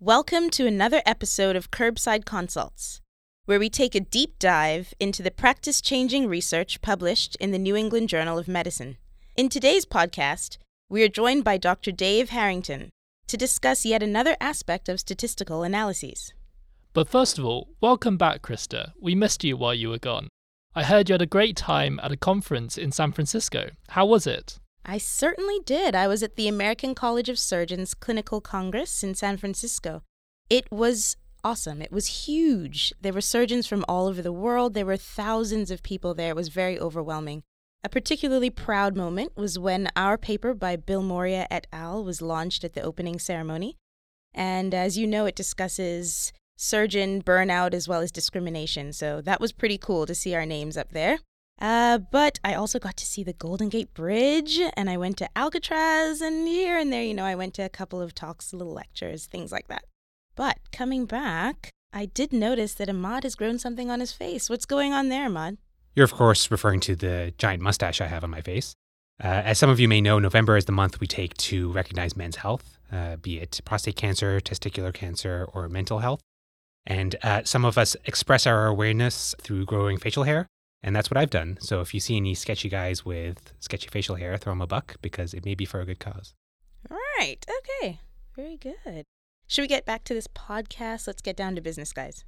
Welcome to another episode of Curbside Consults, where we take a deep dive into the practice changing research published in the New England Journal of Medicine. In today's podcast, we are joined by Dr. Dave Harrington to discuss yet another aspect of statistical analyses. But first of all, welcome back, Krista. We missed you while you were gone. I heard you had a great time at a conference in San Francisco. How was it? I certainly did. I was at the American College of Surgeons Clinical Congress in San Francisco. It was awesome. It was huge. There were surgeons from all over the world. There were thousands of people there. It was very overwhelming. A particularly proud moment was when our paper by Bilimoria et al. was launched at the opening ceremony. And as you know, it discusses surgeon burnout as well as discrimination. So that was pretty cool to see our names up there. Uh, but I also got to see the Golden Gate Bridge and I went to Alcatraz and here and there, you know, I went to a couple of talks, little lectures, things like that. But coming back, I did notice that Ahmad has grown something on his face. What's going on there, Ahmad? You're, of course, referring to the giant mustache I have on my face. Uh, as some of you may know, November is the month we take to recognize men's health, uh, be it prostate cancer, testicular cancer, or mental health. And uh, some of us express our awareness through growing facial hair. And that's what I've done. So if you see any sketchy guys with sketchy facial hair, throw them a buck because it may be for a good cause. All right. Okay. Very good. Should we get back to this podcast? Let's get down to business, guys.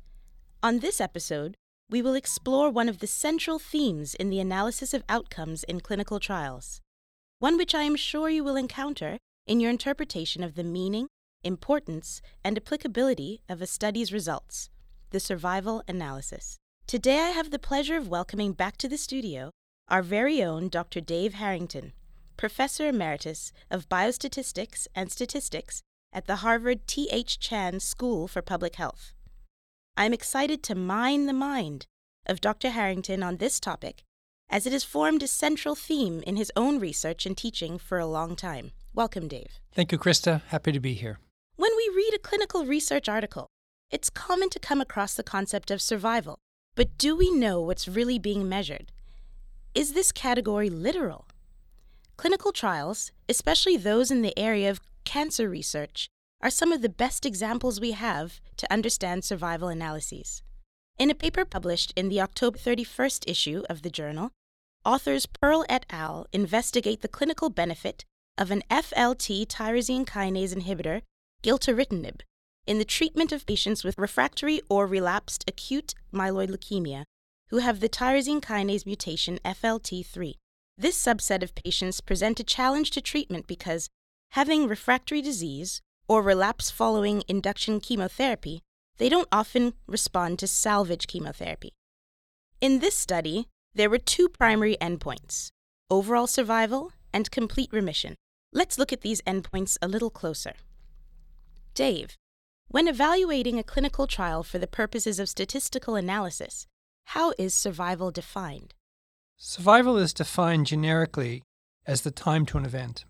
On this episode, we will explore one of the central themes in the analysis of outcomes in clinical trials, one which I am sure you will encounter in your interpretation of the meaning, importance, and applicability of a study's results the survival analysis. Today, I have the pleasure of welcoming back to the studio our very own Dr. Dave Harrington, Professor Emeritus of Biostatistics and Statistics at the Harvard T.H. Chan School for Public Health. I'm excited to mine the mind of Dr. Harrington on this topic, as it has formed a central theme in his own research and teaching for a long time. Welcome, Dave. Thank you, Krista. Happy to be here. When we read a clinical research article, it's common to come across the concept of survival but do we know what's really being measured? Is this category literal? Clinical trials, especially those in the area of cancer research, are some of the best examples we have to understand survival analyses. In a paper published in the October 31st issue of the journal, authors Perl et al. investigate the clinical benefit of an FLT tyrosine kinase inhibitor, gilteritinib, in the treatment of patients with refractory or relapsed acute myeloid leukemia who have the tyrosine kinase mutation FLT3. This subset of patients present a challenge to treatment because, having refractory disease or relapse following induction chemotherapy, they don't often respond to salvage chemotherapy. In this study, there were two primary endpoints overall survival and complete remission. Let's look at these endpoints a little closer. Dave, when evaluating a clinical trial for the purposes of statistical analysis, how is survival defined? Survival is defined generically as the time to an event.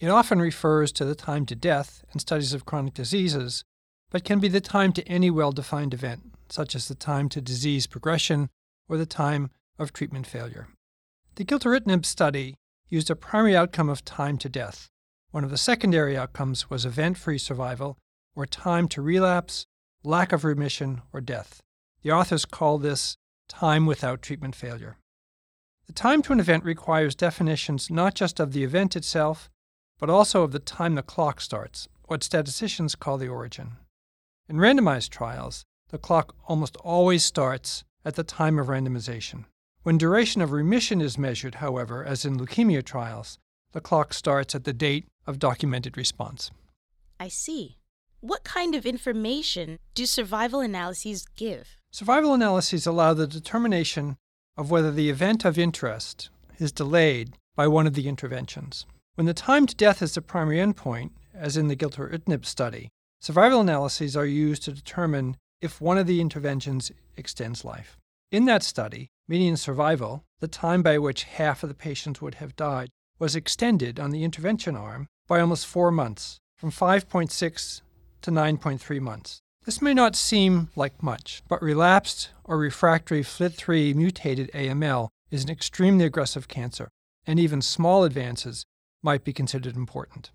It often refers to the time to death in studies of chronic diseases, but can be the time to any well defined event, such as the time to disease progression or the time of treatment failure. The gilteritinib study used a primary outcome of time to death. One of the secondary outcomes was event free survival, or time to relapse, lack of remission, or death. The authors call this time without treatment failure. The time to an event requires definitions not just of the event itself, but also of the time the clock starts, what statisticians call the origin. In randomized trials, the clock almost always starts at the time of randomization. When duration of remission is measured, however, as in leukemia trials, the clock starts at the date of documented response. I see. What kind of information do survival analyses give? Survival analyses allow the determination of whether the event of interest is delayed by one of the interventions. When the time to death is the primary endpoint, as in the gilteritinib study, survival analyses are used to determine if one of the interventions extends life. In that study, median survival, the time by which half of the patients would have died, was extended on the intervention arm by almost four months, from 5.6 to 9.3 months. This may not seem like much, but relapsed or refractory FLT3 mutated AML is an extremely aggressive cancer, and even small advances might be considered important.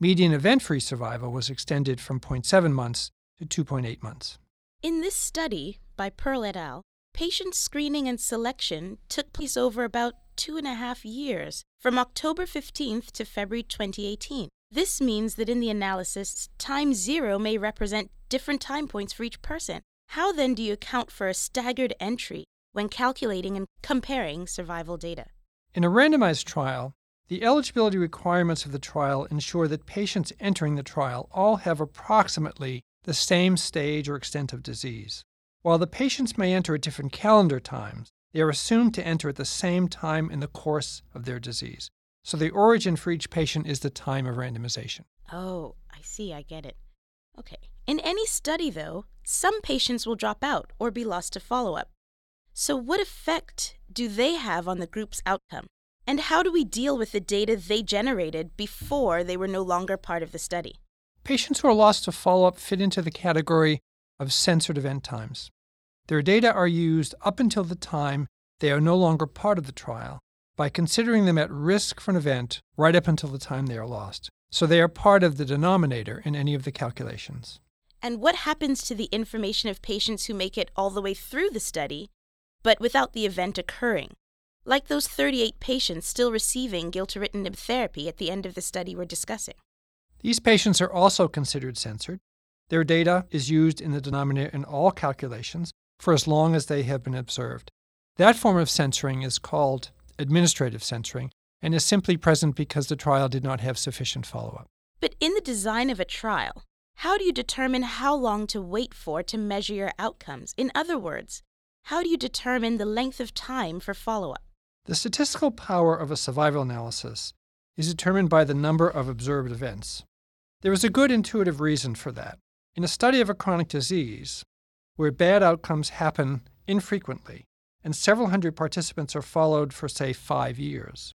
Median event free survival was extended from 0.7 months to 2.8 months. In this study by Perl et al., patient screening and selection took place over about two and a half years, from October 15th to February 2018. This means that in the analysis, time zero may represent different time points for each person. How then do you account for a staggered entry when calculating and comparing survival data? In a randomized trial, the eligibility requirements of the trial ensure that patients entering the trial all have approximately the same stage or extent of disease. While the patients may enter at different calendar times, they are assumed to enter at the same time in the course of their disease. So the origin for each patient is the time of randomization. Oh, I see, I get it. Okay. In any study, though, some patients will drop out or be lost to follow up. So, what effect do they have on the group's outcome? And how do we deal with the data they generated before they were no longer part of the study? Patients who are lost to follow up fit into the category of censored event times. Their data are used up until the time they are no longer part of the trial by considering them at risk for an event right up until the time they are lost. So they are part of the denominator in any of the calculations. And what happens to the information of patients who make it all the way through the study, but without the event occurring? like those 38 patients still receiving gilteritinib therapy at the end of the study we're discussing. These patients are also considered censored. Their data is used in the denominator in all calculations for as long as they have been observed. That form of censoring is called administrative censoring and is simply present because the trial did not have sufficient follow up. But in the design of a trial, how do you determine how long to wait for to measure your outcomes? In other words, how do you determine the length of time for follow up? The statistical power of a survival analysis is determined by the number of observed events. There is a good intuitive reason for that. In a study of a chronic disease, where bad outcomes happen infrequently and several hundred participants are followed for, say, five years,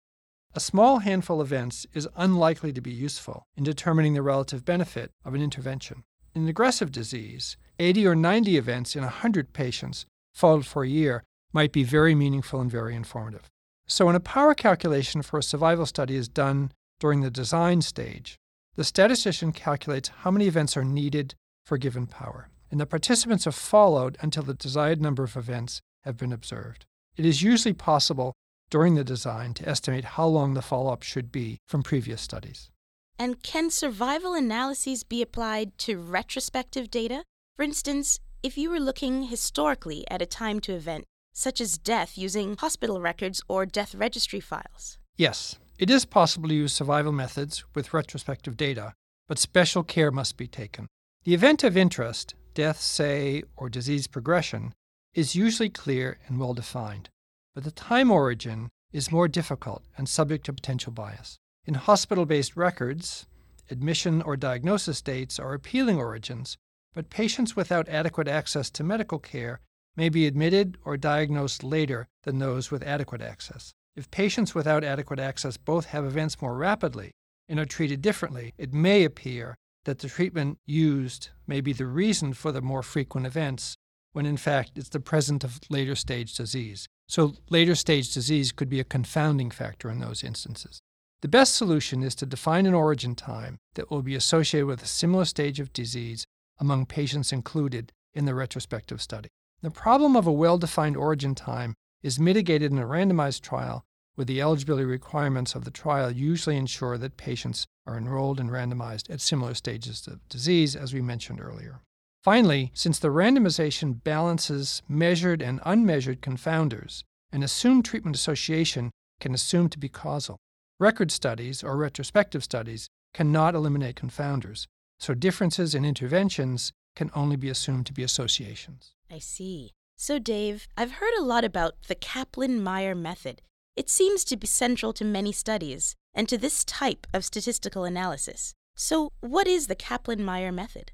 a small handful of events is unlikely to be useful in determining the relative benefit of an intervention. In aggressive disease, 80 or 90 events in 100 patients followed for a year might be very meaningful and very informative. So, when a power calculation for a survival study is done during the design stage, the statistician calculates how many events are needed for given power, and the participants are followed until the desired number of events have been observed. It is usually possible during the design to estimate how long the follow up should be from previous studies. And can survival analyses be applied to retrospective data? For instance, if you were looking historically at a time to event, such as death using hospital records or death registry files? Yes, it is possible to use survival methods with retrospective data, but special care must be taken. The event of interest, death, say, or disease progression, is usually clear and well defined, but the time origin is more difficult and subject to potential bias. In hospital based records, admission or diagnosis dates are appealing origins, but patients without adequate access to medical care may be admitted or diagnosed later than those with adequate access. If patients without adequate access both have events more rapidly and are treated differently, it may appear that the treatment used may be the reason for the more frequent events, when in fact it's the presence of later stage disease. So, later stage disease could be a confounding factor in those instances. The best solution is to define an origin time that will be associated with a similar stage of disease among patients included in the retrospective study. The problem of a well defined origin time is mitigated in a randomized trial where the eligibility requirements of the trial usually ensure that patients are enrolled and randomized at similar stages of disease, as we mentioned earlier. Finally, since the randomization balances measured and unmeasured confounders, an assumed treatment association can assume to be causal. Record studies or retrospective studies cannot eliminate confounders, so differences in interventions can only be assumed to be associations. I see. So, Dave, I've heard a lot about the Kaplan Meier method. It seems to be central to many studies and to this type of statistical analysis. So, what is the Kaplan Meier method?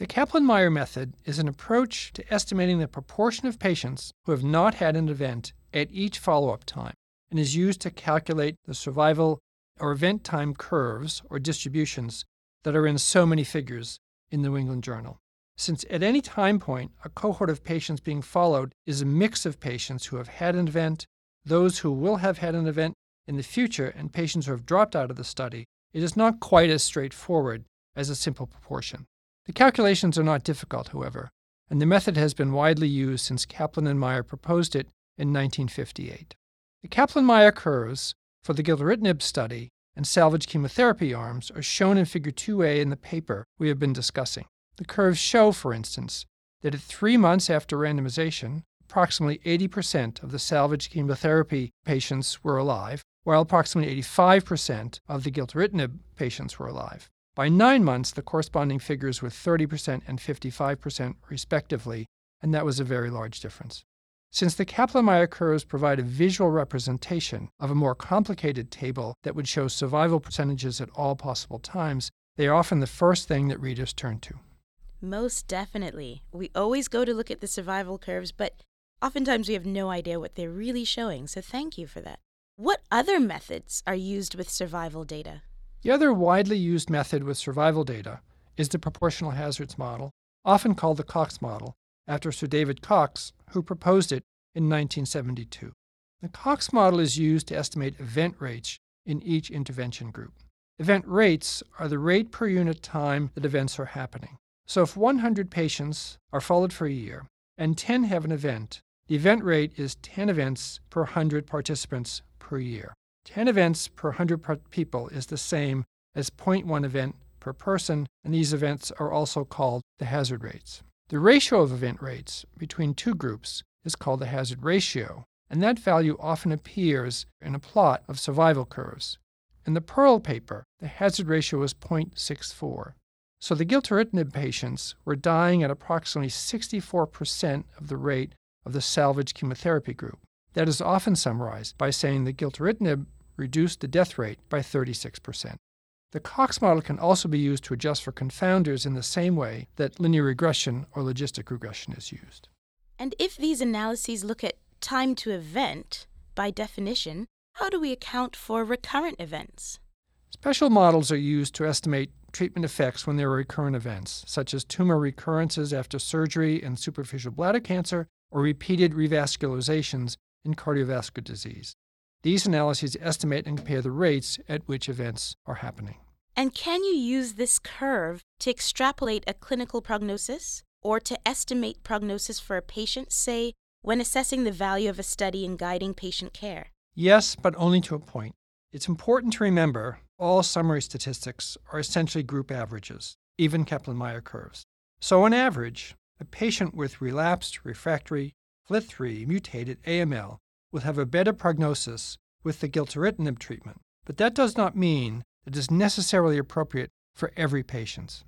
The Kaplan Meier method is an approach to estimating the proportion of patients who have not had an event at each follow up time and is used to calculate the survival or event time curves or distributions that are in so many figures in the New England Journal since at any time point, a cohort of patients being followed is a mix of patients who have had an event, those who will have had an event in the future, and patients who have dropped out of the study, it is not quite as straightforward as a simple proportion. The calculations are not difficult, however, and the method has been widely used since Kaplan and Meier proposed it in 1958. The Kaplan Meier curves for the gilteritinib study and salvage chemotherapy arms are shown in Figure 2a in the paper we have been discussing. The curves show, for instance, that at three months after randomization, approximately 80% of the salvage chemotherapy patients were alive, while approximately 85% of the gilteritinib patients were alive. By nine months, the corresponding figures were 30% and 55%, respectively, and that was a very large difference. Since the Kaplan Meier curves provide a visual representation of a more complicated table that would show survival percentages at all possible times, they are often the first thing that readers turn to. Most definitely. We always go to look at the survival curves, but oftentimes we have no idea what they're really showing, so thank you for that. What other methods are used with survival data? The other widely used method with survival data is the proportional hazards model, often called the Cox model, after Sir David Cox, who proposed it in 1972. The Cox model is used to estimate event rates in each intervention group. Event rates are the rate per unit time that events are happening. So if 100 patients are followed for a year and 10 have an event, the event rate is 10 events per 100 participants per year. 10 events per 100 people is the same as 0.1 event per person, and these events are also called the hazard rates. The ratio of event rates between two groups is called the hazard ratio, and that value often appears in a plot of survival curves. In the Perl paper, the hazard ratio was 0.64. So the gilteritinib patients were dying at approximately 64% of the rate of the salvage chemotherapy group. That is often summarized by saying that gilteritinib reduced the death rate by 36%. The Cox model can also be used to adjust for confounders in the same way that linear regression or logistic regression is used. And if these analyses look at time to event, by definition, how do we account for recurrent events? Special models are used to estimate treatment effects when there are recurrent events, such as tumor recurrences after surgery in superficial bladder cancer or repeated revascularizations in cardiovascular disease. These analyses estimate and compare the rates at which events are happening. And can you use this curve to extrapolate a clinical prognosis or to estimate prognosis for a patient, say, when assessing the value of a study in guiding patient care? Yes, but only to a point. It's important to remember all summary statistics are essentially group averages, even Kaplan Meier curves. So, on average, a patient with relapsed, refractory, FLT3 mutated AML will have a better prognosis with the gilteritinib treatment, but that does not mean it is necessarily appropriate for every patient.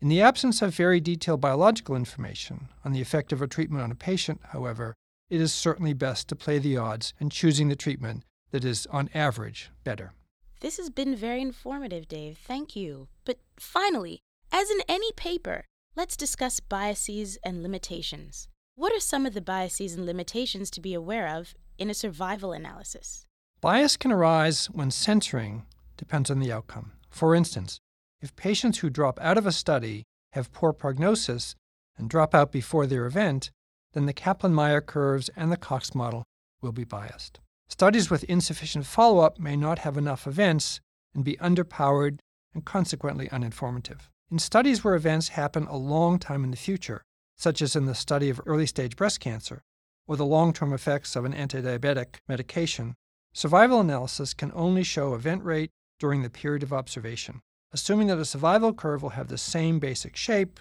In the absence of very detailed biological information on the effect of a treatment on a patient, however, it is certainly best to play the odds in choosing the treatment that is, on average, better. This has been very informative, Dave. Thank you. But finally, as in any paper, let's discuss biases and limitations. What are some of the biases and limitations to be aware of in a survival analysis? Bias can arise when censoring depends on the outcome. For instance, if patients who drop out of a study have poor prognosis and drop out before their event, then the Kaplan Meier curves and the Cox model will be biased. Studies with insufficient follow up may not have enough events and be underpowered and consequently uninformative. In studies where events happen a long time in the future, such as in the study of early stage breast cancer, or the long term effects of an antidiabetic medication, survival analysis can only show event rate during the period of observation. Assuming that a survival curve will have the same basic shape,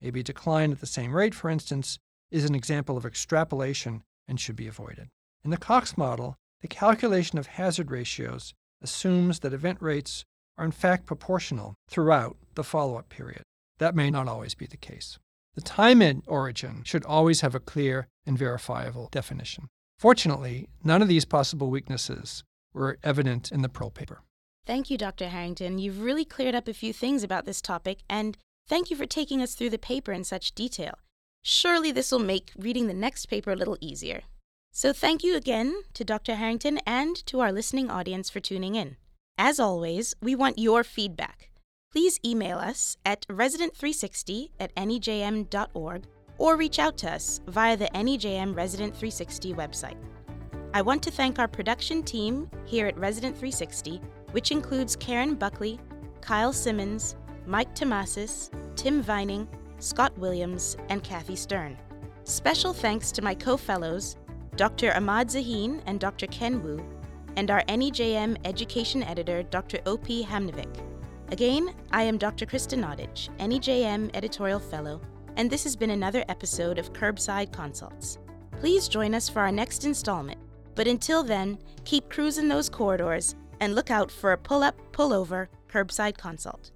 maybe decline at the same rate, for instance, is an example of extrapolation and should be avoided. In the Cox model, the calculation of hazard ratios assumes that event rates are in fact proportional throughout the follow up period. That may not always be the case. The time and origin should always have a clear and verifiable definition. Fortunately, none of these possible weaknesses were evident in the Perl paper. Thank you, Dr. Harrington. You've really cleared up a few things about this topic, and thank you for taking us through the paper in such detail. Surely this will make reading the next paper a little easier. So thank you again to Dr. Harrington and to our listening audience for tuning in. As always, we want your feedback please email us at resident360 at nejm.org or reach out to us via the NEJM Resident 360 website. I want to thank our production team here at Resident 360 which includes Karen Buckley, Kyle Simmons, Mike Tomasis, Tim Vining, Scott Williams, and Kathy Stern. Special thanks to my co fellows, Dr. Ahmad Zaheen and Dr. Ken Wu, and our NEJM education editor, Dr. O.P. Hamnevik. Again, I am Dr. Krista Nottage, NEJM editorial fellow, and this has been another episode of Curbside Consults. Please join us for our next installment, but until then, keep cruising those corridors and look out for a pull up, pull over curbside consult.